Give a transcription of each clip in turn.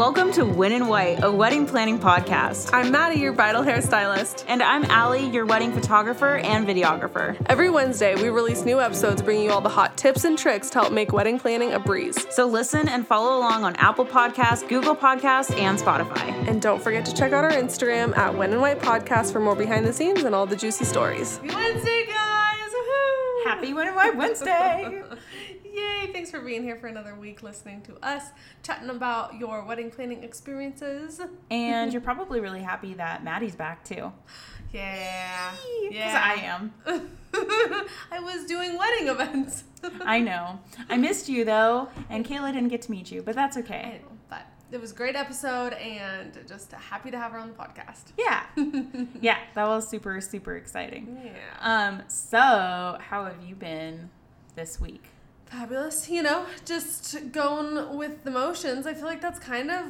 Welcome to Win in White, a wedding planning podcast. I'm Maddie, your bridal hairstylist. And I'm Allie, your wedding photographer and videographer. Every Wednesday, we release new episodes bringing you all the hot tips and tricks to help make wedding planning a breeze. So listen and follow along on Apple Podcasts, Google Podcasts, and Spotify. And don't forget to check out our Instagram at Win in White Podcast for more behind the scenes and all the juicy stories. Happy Wednesday, guys! Woohoo! Happy Win in White Wednesday! Yay! Thanks for being here for another week listening to us chatting about your wedding planning experiences. And you're probably really happy that Maddie's back too. Yeah. Because Yeah. I am. I was doing wedding events. I know. I missed you though, and Kayla didn't get to meet you, but that's I okay. know, but it was a great episode and just happy to have her on the podcast. Yeah. yeah, that was super, super exciting. Yeah. Um, so how have you been this week? Fabulous. You know, just going with the motions. I feel like that's kind of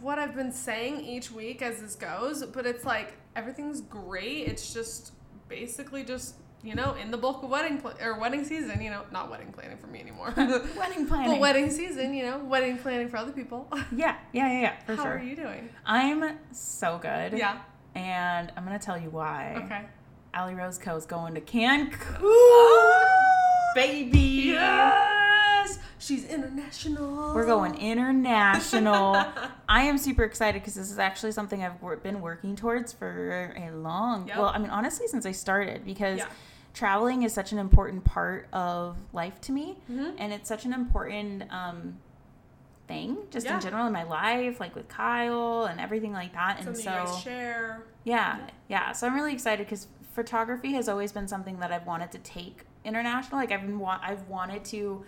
what I've been saying each week as this goes, but it's like everything's great. It's just basically just, you know, in the bulk of wedding pl- or wedding season, you know, not wedding planning for me anymore. Wedding planning. but wedding season, you know, wedding planning for other people. Yeah, yeah, yeah, yeah, for How sure. are you doing? I'm so good. Yeah. And I'm gonna tell you why. Okay. Allie Rose Co is going to Cancun, baby. Yes! She's international. We're going international. I am super excited because this is actually something I've been working towards for a long. Yep. Well, I mean, honestly, since I started because Yeah. traveling is such an important part of life to me, Mhm. and it's such an important um, thing just Yeah. in general in my life, like with Kyle and everything like that. And so, you guys share. yeah, yeah. So I'm really excited because photography has always been something that I've wanted to take international. Like I've been wa- I've wanted to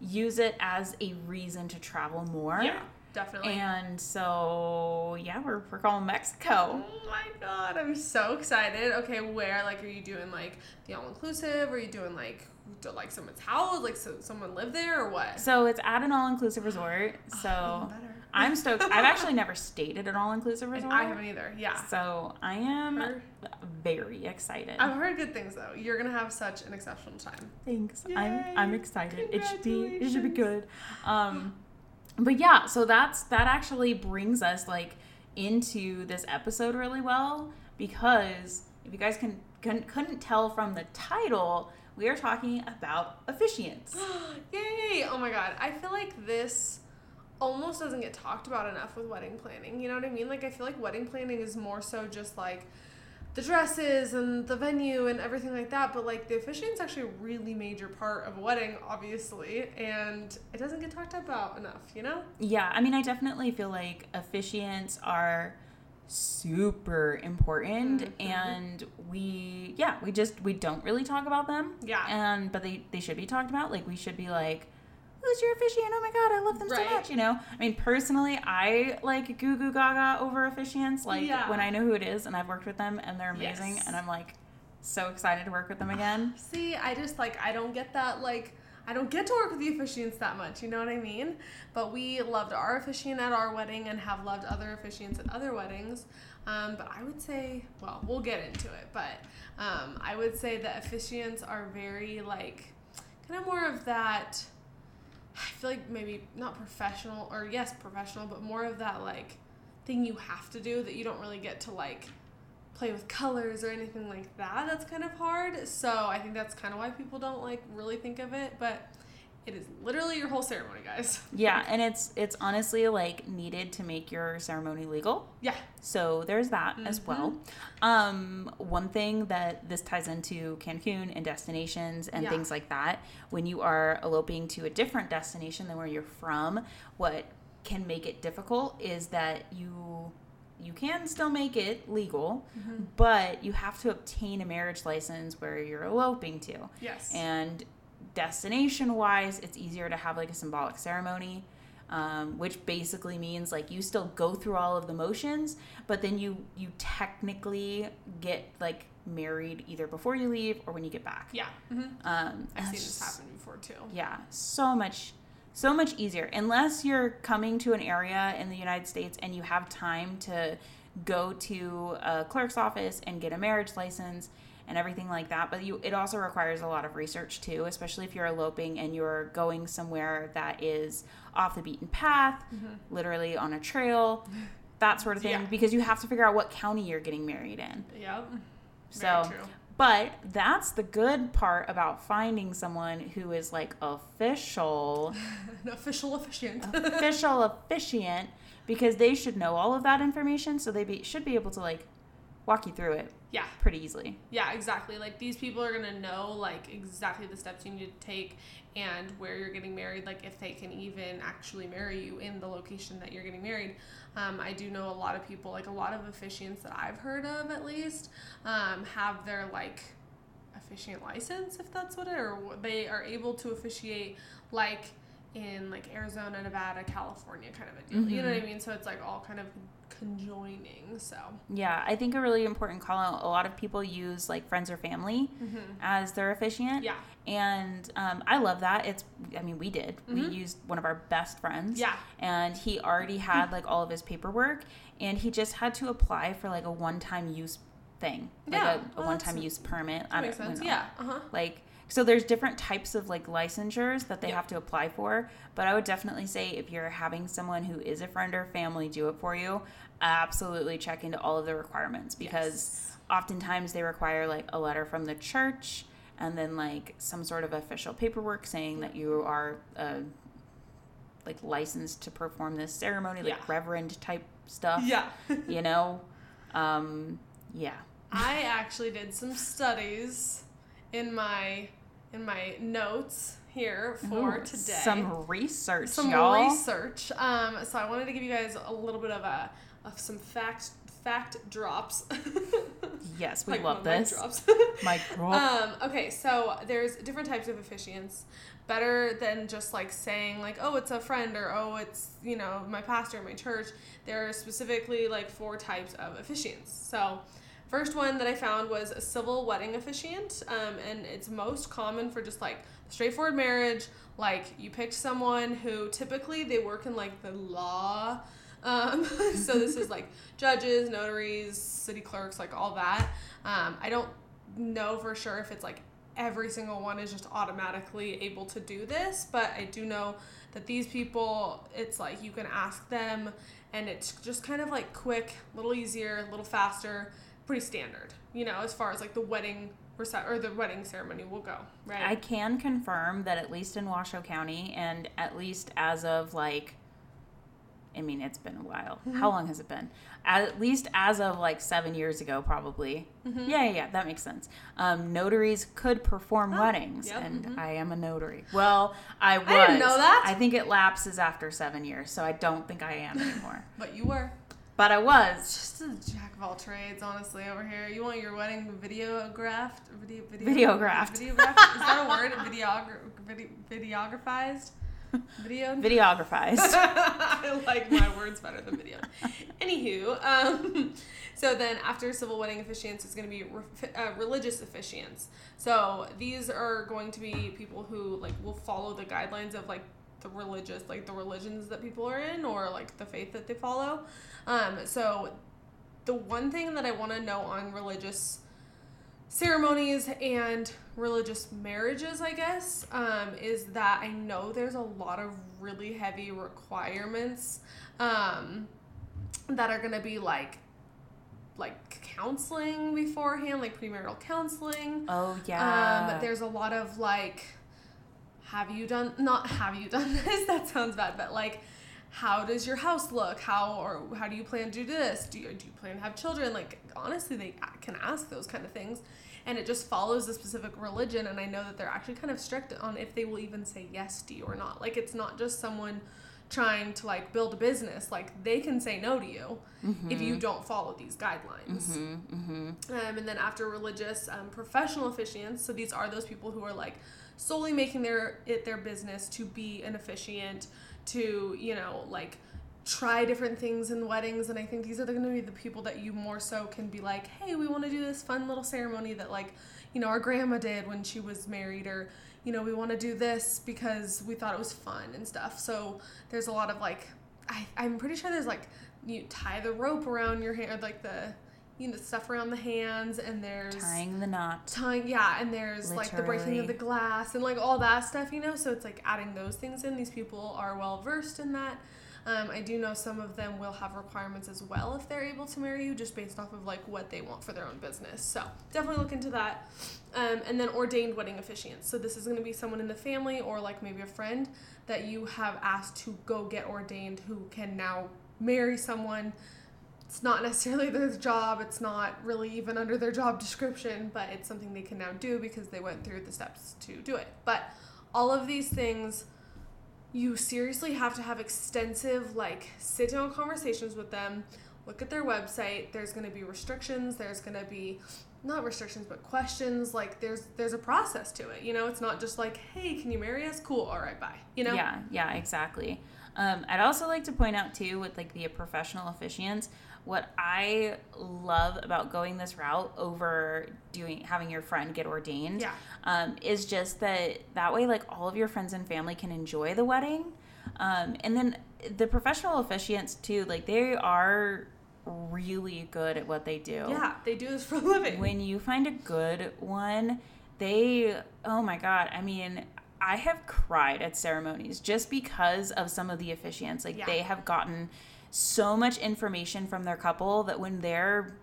use it as a reason to travel more. Yeah, definitely. And so yeah, we're we're going Mexico. Oh my god, I'm so excited. Okay, where like are you doing like the all inclusive? Are you doing like like someone's house? Like so someone live there or what? So it's at an all inclusive resort. Oh, so Oh. I'm stoked. I've actually never stayed at an all inclusive And resort. I haven't either. Yeah. So I am very excited. I've heard good things though. You're gonna have such an exceptional time. Thanks. Yay. I'm I'm excited. It should be it should be good. Um but yeah, so that's that actually brings us like into this episode really well because if you guys can, can couldn't tell from the title, we are talking about officiants. Yay! Oh my god. I feel like this almost doesn't get talked about enough with wedding planning. You know what I mean? Like I feel like wedding planning is more so just like the dresses and the venue and everything like that, but like the officiant's actually a really major part of a wedding, obviously, and it doesn't get talked about enough, you know? Yeah, I mean I definitely feel like officiants are super important Mhm. and we yeah, we just we don't really talk about them. Yeah. and but they they should be talked about like we should be like who's your officiant oh my god i love them Right. so much you know i mean personally i like goo goo gaga over officiants like Yeah. when i know who it is and i've worked with them and they're amazing Yes. and i'm like so excited to work with them again See, I just like I don't get that like I don't get to work with the officiants that much, you know what I mean? But we loved our officiant at our wedding and have loved other officiants at other weddings. Um, but I would say, well, we'll get into it, but um, I would say that officiants are very like kind of more of that. I feel like maybe not professional or yes, professional, but more of that like thing you have to do that you don't really get to like play with colors or anything like that. That's kind of hard. So I think that's kind of why people don't like really think of it. But it is literally your whole ceremony, guys. yeah and it's it's honestly like needed to make your ceremony legal Yeah. So there's that as Mhm. well. Um, one thing that this ties into Cancun and destinations and Yeah. things like that, when you are eloping to a different destination than where you're from, what can make it difficult is that you you can still make it legal, Mm-hmm. but you have to obtain a marriage license where you're eloping to. Yes. And destination wise, it's easier to have like a symbolic ceremony, um, which basically means like you still go through all of the motions, but then you you technically get like married either before you leave or when you get back. yeah. hmm Um, I've seen this happen before too. Yeah, so much so much easier unless you're coming to an area in the United States and you have time to go to a clerk's office and get a marriage license and everything like that. But you, it also requires a lot of research too, especially if you're eloping and you're going somewhere that is off the beaten path, mm-hmm. literally on a trail, that sort of thing, Yeah. because you have to figure out what county you're getting married in. Yep. So, but that's the good part about finding someone who is like official, An official officiant. official officiant, because they should know all of that information, so they be, should be able to like walk you through it yeah. pretty easily. Yeah, exactly. Like these people are gonna know like exactly the steps you need to take and where you're getting married. Like if they can even actually marry you in the location that you're getting married. Um, I do know a lot of people, like a lot of officiants that I've heard of at least, um, have their like officiant license, if that's what it, or they are able to officiate like in like Arizona, Nevada, California, kind of a deal. You know what I mean? So it's like all kind of conjoining. So Yeah, I think a really important call out. A lot of people use like friends or family as their officiant. yeah, And um, I love that. It's, I mean, we did. We Mhm. used one of our best friends. Yeah. And he already had like all of his paperwork, and he just had to apply for like a one-time use thing, like Yeah. a, a Well, that's- one-time use permit. that makes don't sense. know. Yeah. Uh huh. Like so, there's different types of like licensures that they Yeah. have to apply for. But I would definitely say if you're having someone who is a friend or family do it for you, absolutely check into all of the requirements because Yes. oftentimes they require like a letter from the church and then like some sort of official paperwork saying that you are uh, like licensed to perform this ceremony, like Yeah. reverend type stuff. Yeah. You know, um, yeah. I actually did some studies in my in my notes here for Ooh, today. Some research, some y'all. research. Um, so I wanted to give you guys a little bit of a of some fact fact drops. Yes, we Like love my mic this. drops. My drop. Um, okay, so there's different types of officiants. Better than just like saying like, oh, it's a friend or oh, it's you know my pastor, my church. There are specifically like four types of officiants. So, first one that I found was a civil wedding officiant, um, and it's most common for just like straightforward marriage. Like you pick someone who typically they work in like the law. Um, so this is like judges, notaries, city clerks, like all that. Um, I don't know for sure if it's like every single one is just automatically able to do this, but I do know that these people, it's like you can ask them and it's just kind of like quick, a little easier, a little faster, pretty standard, you know, as far as like the wedding rece- or the wedding ceremony will go, right? I can confirm that at least in Washoe County, and at least as of like, I mean, it's been a while. Mm-hmm. How long has it been? At least as of like seven years ago, probably. Mm-hmm. Yeah, yeah, yeah, that makes sense. Um, notaries could perform weddings, yep, and mhm. I am a notary. Well, I was. didn't know that. I think it lapses after seven years, so I don't think I am anymore. but you were. But I was. Just a jack of all trades, honestly, over here. You want your wedding videographed? Video, video, Videographed. Videographed? Is that a word? Videogra- video, videographized? Video? Videographized. I like my words better than video. Anywho, um, so then after civil wedding officiants, it's going to be re- uh, religious officiants. So these are going to be people who like will follow the guidelines of like the religious, like the religions that people are in, or like the faith that they follow. Um, so the one thing that I want to know on religious ceremonies and religious marriages, I guess, um, is that I know there's a lot of really heavy requirements um, that are going to be like like counseling beforehand, like premarital counseling. oh yeah. Um, there's a lot of like, have you done, not have you done this? That sounds bad, but like, how does your house look? How or how do you plan to do this? Do you, do you plan to have children? Like, honestly, they can ask those kind of things. And it just follows a specific religion. And I know that they're actually kind of strict on if they will even say yes to you or not. Like, it's not just someone trying to like build a business. Like, they can say no to you if you don't follow these guidelines. mm-hmm. Um, and then after religious, um, professional officiants. So these are those people who are like solely making their it their business to be an officiant, to you know like try different things in weddings. And I think these are going to be the people that you more so can be like, hey, we want to do this fun little ceremony that like you know our grandma did when she was married, or you know we want to do this because we thought it was fun and stuff. So there's a lot of like I I'm pretty sure there's like you tie the rope around your hand like the you know stuff around the hands and there's Tying the knot. tying yeah and there's like the breaking of the glass and like all that stuff you know so it's like adding those things in these people are well versed in that um, i do know some of them will have requirements as well if they're able to marry you just based off of like what they want for their own business. So definitely look into that. Um, and then ordained wedding officiants. So this is going to be someone in the family or like maybe a friend that you have asked to go get ordained who can now marry someone. It's not necessarily their job. It's not really even under their job description but it's something they can now do because they went through the steps to do it. But all of these things you seriously have to have extensive like sit down conversations with them look at their website there's going to be restrictions there's going to be not restrictions but questions like there's there's a process to it you know? It's not just like hey can you marry us? Cool all right bye you know? Yeah, yeah, exactly. Um, I'd also like to point out too, with like the professional officiants, what I love about going this route over doing having your friend get ordained, Yeah. um, is just that that way, like all of your friends and family can enjoy the wedding, um, and then the professional officiants too, like they are really good at what they do. Yeah they do this for a living. When you find a good one, they oh my god, I mean, I have cried at ceremonies just because of some of the officiants. Like Yeah. they have gotten so much information from their couple that when they're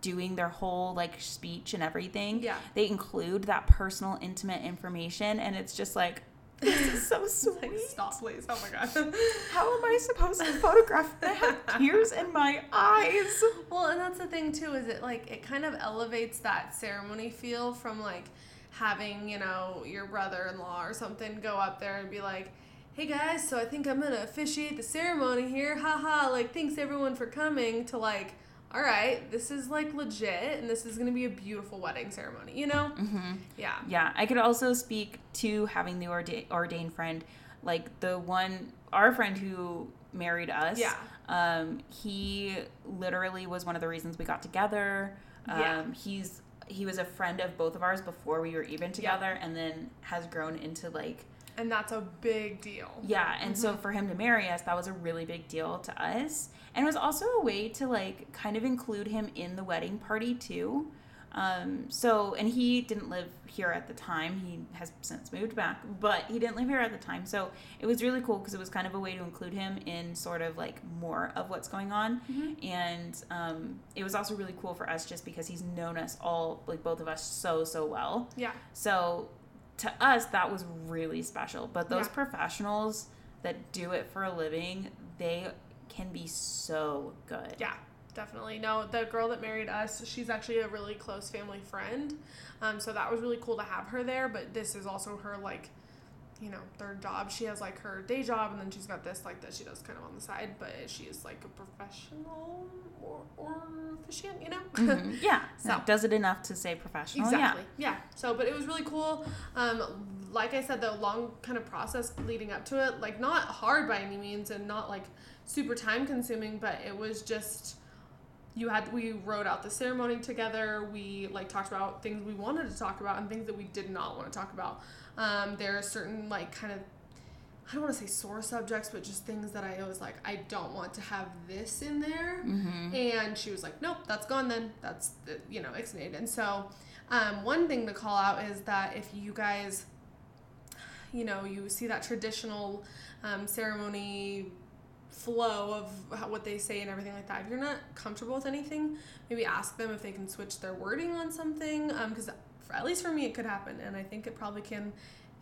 doing their whole like speech and everything, Yeah. they include that personal intimate information and it's just like this is so sweet. like stop please oh my god How am I supposed to photograph? I have tears in my eyes. Well, and that's the thing too, is it like it kind of elevates that ceremony feel from like having, you know, your brother in law or something go up there and be like, Hey guys, so I think I'm gonna officiate the ceremony here, haha, like thanks everyone for coming to like, alright, this is like legit and this is gonna be a beautiful wedding ceremony, you know? Mm-hmm. Yeah. Yeah, I could also speak to having the orda- ordained friend, like the one, our friend who married us. Yeah. Um, he literally was one of the reasons we got together. Um, Yeah. he's he was a friend of both of ours before we were even together, and then has grown into like And that's a big deal. yeah. And so Mm-hmm. for him to marry us, that was a really big deal to us, and it was also a way to like kind of include him in the wedding party too. Um, so, and he didn't live here at the time. He has since moved back, but he didn't live here at the time. So it was really cool because it was kind of a way to include him in sort of like more of what's going on. And um, it was also really cool for us just because he's known us all, like both of us, so, so well. Yeah. So to us, that was really special. But those Yeah. professionals that do it for a living, they can be so good. Yeah, definitely. No, the girl that married us, she's actually a really close family friend. Um, so that was really cool to have her there. But this is also her like, you know, third job. She has like her day job, and then she's got this like that she does kind of on the side. But she is like a professional or, or officiant, you know. Mhm. Yeah. So- does it enough to say professional. Exactly. Yeah. So, but it was really cool. Um, like I said, the long kind of process leading up to it, like not hard by any means, and not like super time consuming, but it was just you had we wrote out the ceremony together. We like talked about things we wanted to talk about and things that we did not want to talk about. Um, there are certain like kind of I don't want to say sore subjects, but just things that I was like, I don't want to have this in there. Mm-hmm. And she was like, nope, that's gone then. That's, the, you know, ixnayed. And so, um, one thing to call out is that if you guys, you know, you see that traditional um, ceremony flow of how, what they say and everything like that, if you're not comfortable with anything, maybe ask them if they can switch their wording on something. Because for, at least for me, it could happen. And I think it probably can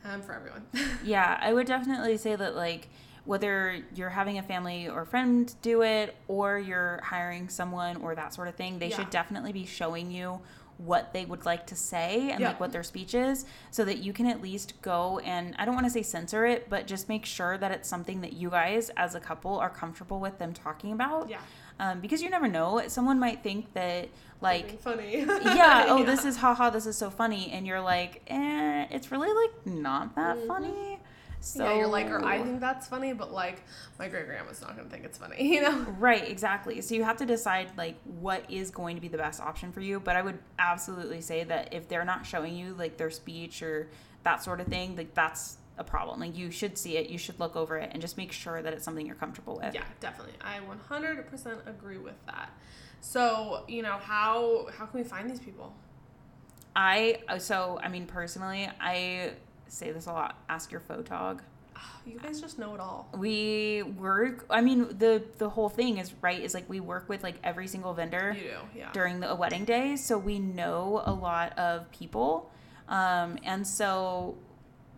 um, for everyone. Yeah, I would definitely say that like whether you're having a family or friend do it or you're hiring someone or that sort of thing, they Yeah. should definitely be showing you what they would like to say and Yeah. like what their speech is so that you can at least go and I don't want to say censor it, but just make sure that it's something that you guys as a couple are comfortable with them talking about. yeah. Um, because you never know. Someone might think that like funny. yeah, oh, this is haha, this is so funny, and you're like, eh, it's really like not that Mhm. funny. So yeah, you're like, or I think that's funny, but like, my great grandma's not gonna think it's funny, you know? right, exactly. So you have to decide like what is going to be the best option for you. But I would absolutely say that if they're not showing you like their speech or that sort of thing, like that's a problem. Like you should see it, you should look over it, and just make sure that it's something you're comfortable with. Yeah, definitely. I 100% agree with that. So, you know, how how can we find these people? I uh, so I mean personally, I say this a lot. Ask your photog. You guys just know it all. We work. I mean, the the whole thing is right. Is like we work with like every single vendor You do, yeah. during the wedding day, so we know a lot of people, um, and so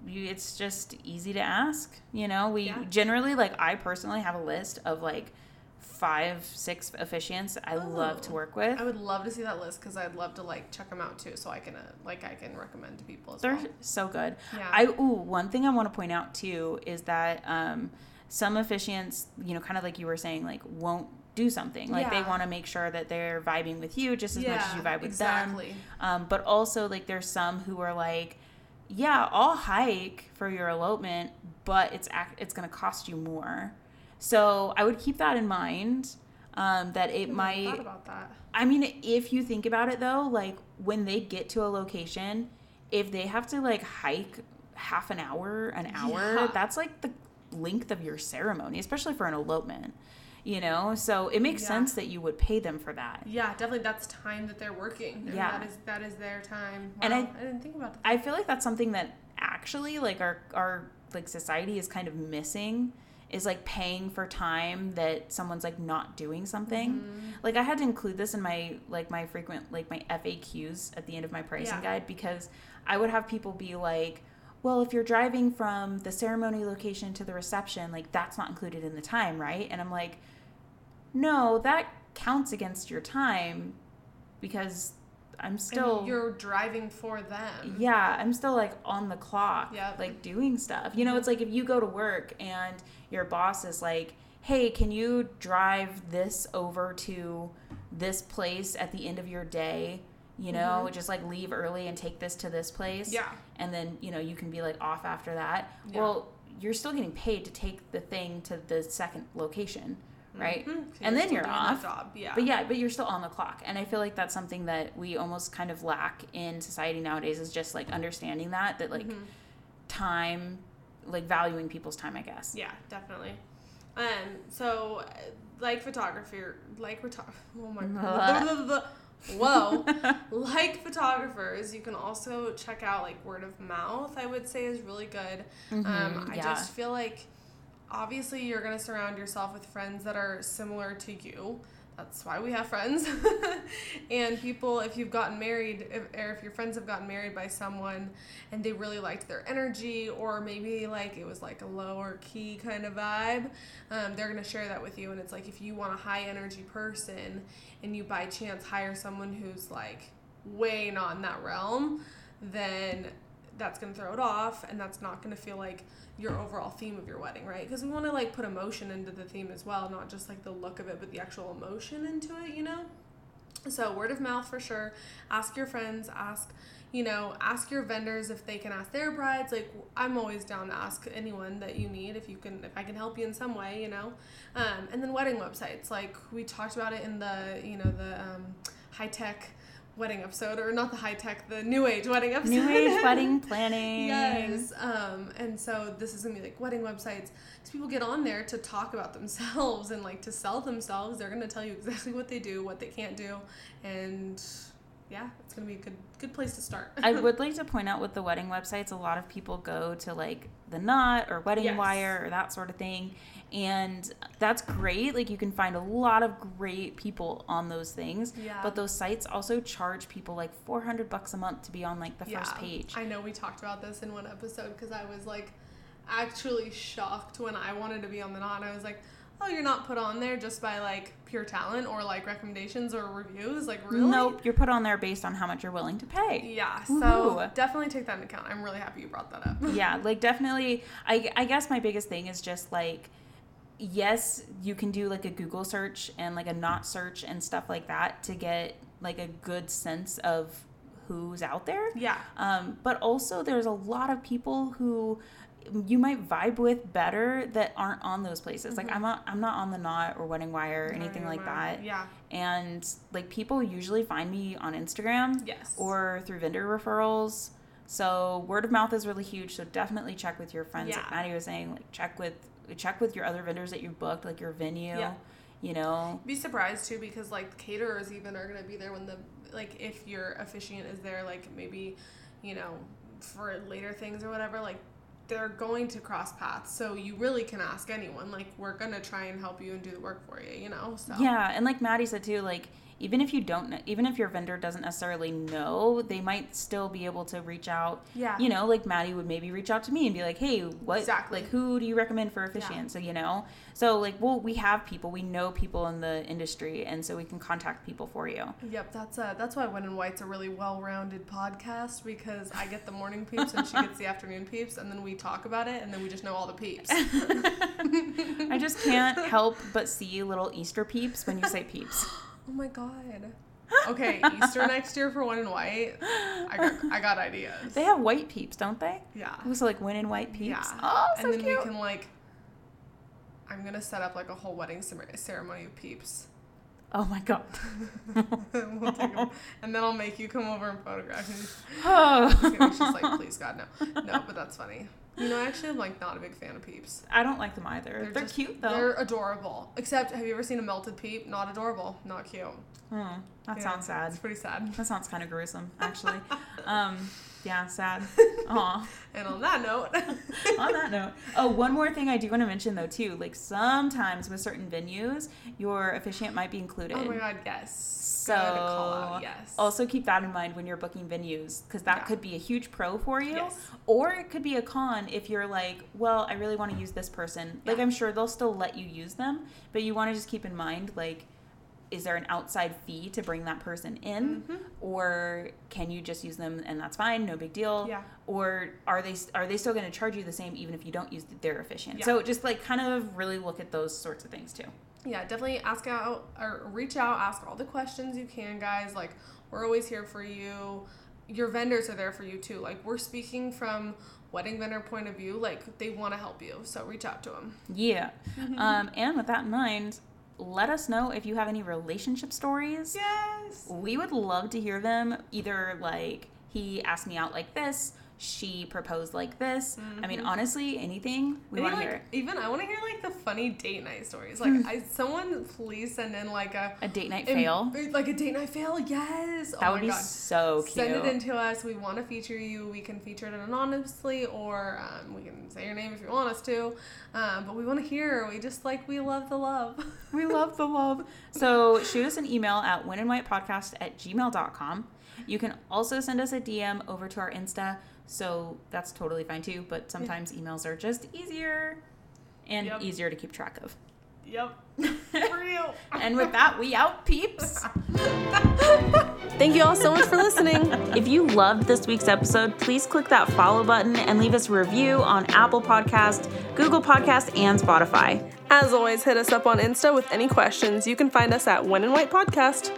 you, it's just easy to ask. You know, we Yeah. generally like I personally have a list of like five, six officiants I love to Oh. work with. I would love to see that list because I'd love to like check them out too, so I can uh, like I can recommend to people as They're well. so good. Yeah. I ooh, one thing I want to point out too is that um, some officiants, you know, kind of like you were saying, like won't do something. Like they want to make sure that they're vibing with you just as much as you vibe with them. exactly. Um, but also like there's some who are like, yeah, I'll hike for your elopement, but it's act- it's gonna cost you more. So I would keep that in mind. Um, that it I might thought about that. I mean, if you think about it though, like when they get to a location, if they have to like hike half an hour, an hour, Yeah. that's like the length of your ceremony, especially for an elopement. You know, so it makes Yeah. sense that you would pay them for that. Yeah, definitely. That's time that they're working. and Yeah. that is that is their time. And Wow, I- I didn't think about that. I feel like that's something that actually like our our like society is kind of missing is like paying for time that someone's like not doing something. Mm-hmm. Like I had to include this in my like my frequent like my FAQs at the end of my pricing Yeah. guide because I would have people be like, "Well, if you're driving from the ceremony location to the reception, like that's not included in the time, right?" And I'm like, "No, that counts against your time because I'm still and you're driving for them. yeah, I'm still like on the clock, Yep. like doing stuff. You know, it's like if you go to work and your boss is like, "Hey, can you drive this over to this place at the end of your day?" You know, just like leave early and take this to this place. Mm-hmm. Yeah. And then, you know, you can be like off after that. Yeah. Well, you're still getting paid to take the thing to the second location, right? Mhm. So And then you're off. Job. Yeah. But yeah, but you're still on the clock. And I feel like that's something that we almost kind of lack in society nowadays is just like understanding that, that like Mhm. time, like valuing people's time, I guess. Yeah, definitely. Um, so uh, like photography, like photo- oh my god. whoa, like photographers, you can also check out like word of mouth. I would say is really good. Um, Mhm, I yeah. just feel like obviously you're gonna surround yourself with friends that are similar to you. That's why we have friends. and people, if you've gotten married, if, or if your friends have gotten married by someone and they really liked their energy, or maybe like it was like a lower key kind of vibe, um, they're going to share that with you. And it's like if you want a high energy person and you by chance hire someone who's like way not in that realm, then that's going to throw it off and that's not going to feel like your overall theme of your wedding, right? Because we want to like put emotion into the theme as well, not just like the look of it, but the actual emotion into it, you know? So, word of mouth for sure. Ask your friends, ask, you know, ask your vendors if they can ask their brides. Like, I'm always down to ask anyone that you need if you can, if I can help you in some way, you know? Um, and then wedding websites. Like, we talked about it in the, you know, the um, high tech wedding episode, or not the high tech, the new age wedding episode. New age wedding planning. Yes. Um, and so this is gonna be like wedding websites. Because people get on there to talk about themselves and like to sell themselves. They're gonna tell you exactly what they do, what they can't do, and yeah, it's gonna be a good good place to start. I would like to point out with the wedding websites, a lot of people go to like the Knot or Wedding Yes. Wire or that sort of thing. And that's great. Like you can find a lot of great people on those things. Yeah. But those sites also charge people like 400 bucks a month to be on like the first page. I know we talked about this in one episode because I was like actually shocked when I wanted to be on the knot. And I was like, oh, you're not put on there just by like pure talent or like recommendations or reviews. Like really? Nope, you're put on there based on how much you're willing to pay. Yeah. So Woohoo. definitely take that into account. I'm really happy you brought that up. yeah, like definitely. I, I guess my biggest thing is just like, yes, you can do like a Google search and like a Knot search and stuff like that to get like a good sense of who's out there. Yeah. Um, but also, there's a lot of people who you might vibe with better that aren't on those places. Like I'm not, I'm not on the Knot or Wedding Wire or anything like that. Yeah. And like people usually find me on Instagram Yes. or through vendor referrals. So word of mouth is really huge. So definitely check with your friends. Like Yeah. Maddie was saying, like check with check with your other vendors that you booked, like your venue. Yeah. you know. Be surprised too because like caterers even are gonna be there when the like if your officiant is there like maybe, you know, for later things or whatever like they're going to cross paths so you really can ask anyone like we're gonna try and help you and do the work for you you know so Yeah, and like Maddie said too, like even if you don't know, even if your vendor doesn't necessarily know, they might still be able to reach out. Yeah. You know, like Maddie would maybe reach out to me and be like, "Hey, what Exactly. like who do you recommend for officiant?" So, you know. So like, well, we have people, we know people in the industry, and so we can contact people for you. Yep, that's uh that's why When in White's a really well-rounded podcast because I get the morning peeps and she gets the afternoon peeps and then we talk about it and then we just know all the peeps. I just can't help but see little Easter peeps when you say peeps. Oh my god. Okay, Easter next year for When in White. I got I got ideas. They have white peeps, don't they? yeah. Also like when in white peeps. Yeah. Oh, so and then cute. we can like I'm gonna set up like a whole wedding ceremony of peeps. Oh my god. we'll and then I'll make you come over and photograph me. oh. She's like, please God, no. No, but that's funny. You know, I actually, I'm like not a big fan of peeps. I don't like them either. They're, just- cute though. They're adorable. Except, have you ever seen a melted peep? Not adorable. Not cute. Hmm, that Yeah, sounds sad. It's pretty sad. That sounds kind of gruesome, actually. um, yeah, sad. Aw. And on that note, On that note, oh, one more thing I do want to mention though too. Like sometimes with certain venues, your officiant might be included. oh my God, yes. So out. Yes. also keep that in mind when you're booking venues because that Yeah. could be a huge pro for you, Yes. or it could be a con if you're like, well, I really want to use this person. Like I'm sure they'll still let you use them, but you want to just keep in mind like. Is there an outside fee to bring that person in, Mhm. or can you just use them and that's fine, no big deal? Yeah. Or are they are they still going to charge you the same even if you don't use their officiant Yeah. So just like kind of really look at those sorts of things too. yeah, definitely ask out or reach out, ask all the questions you can, guys. Like, we're always here for you. Your vendors are there for you too. Like, we're speaking from wedding vendor point of view. Like, they want to help you, so reach out to them. Yeah. Um, and with that in mind, let us know if you have any relationship stories. Yes. We would love to hear them. Either like he asked me out like this, she proposed like this. I mean, honestly, anything we want to like, hear. Even I want to hear like the funny date night stories. Like, I someone please send in like a A date night em- fail. like a date night fail. Yes. That oh would my be God. so cute. Send it in to us. We want to feature you. We can feature it anonymously, or um, we can say your name if you want us to. Um, but we want to hear. We just like we love the love. We love the love. So shoot us an email at winandwhitepodcast at gmail.com. You can also send us a DM over to our Insta. So that's totally fine too. But sometimes emails are just easier and Yep. easier to keep track of. yep. For you. And with that, we out, peeps. Thank you all so much for listening. If you loved this week's episode, please click that follow button and leave us a review on Apple Podcast, Google Podcast, and Spotify. As always, hit us up on Insta with any questions. You can find us at When and White Podcast.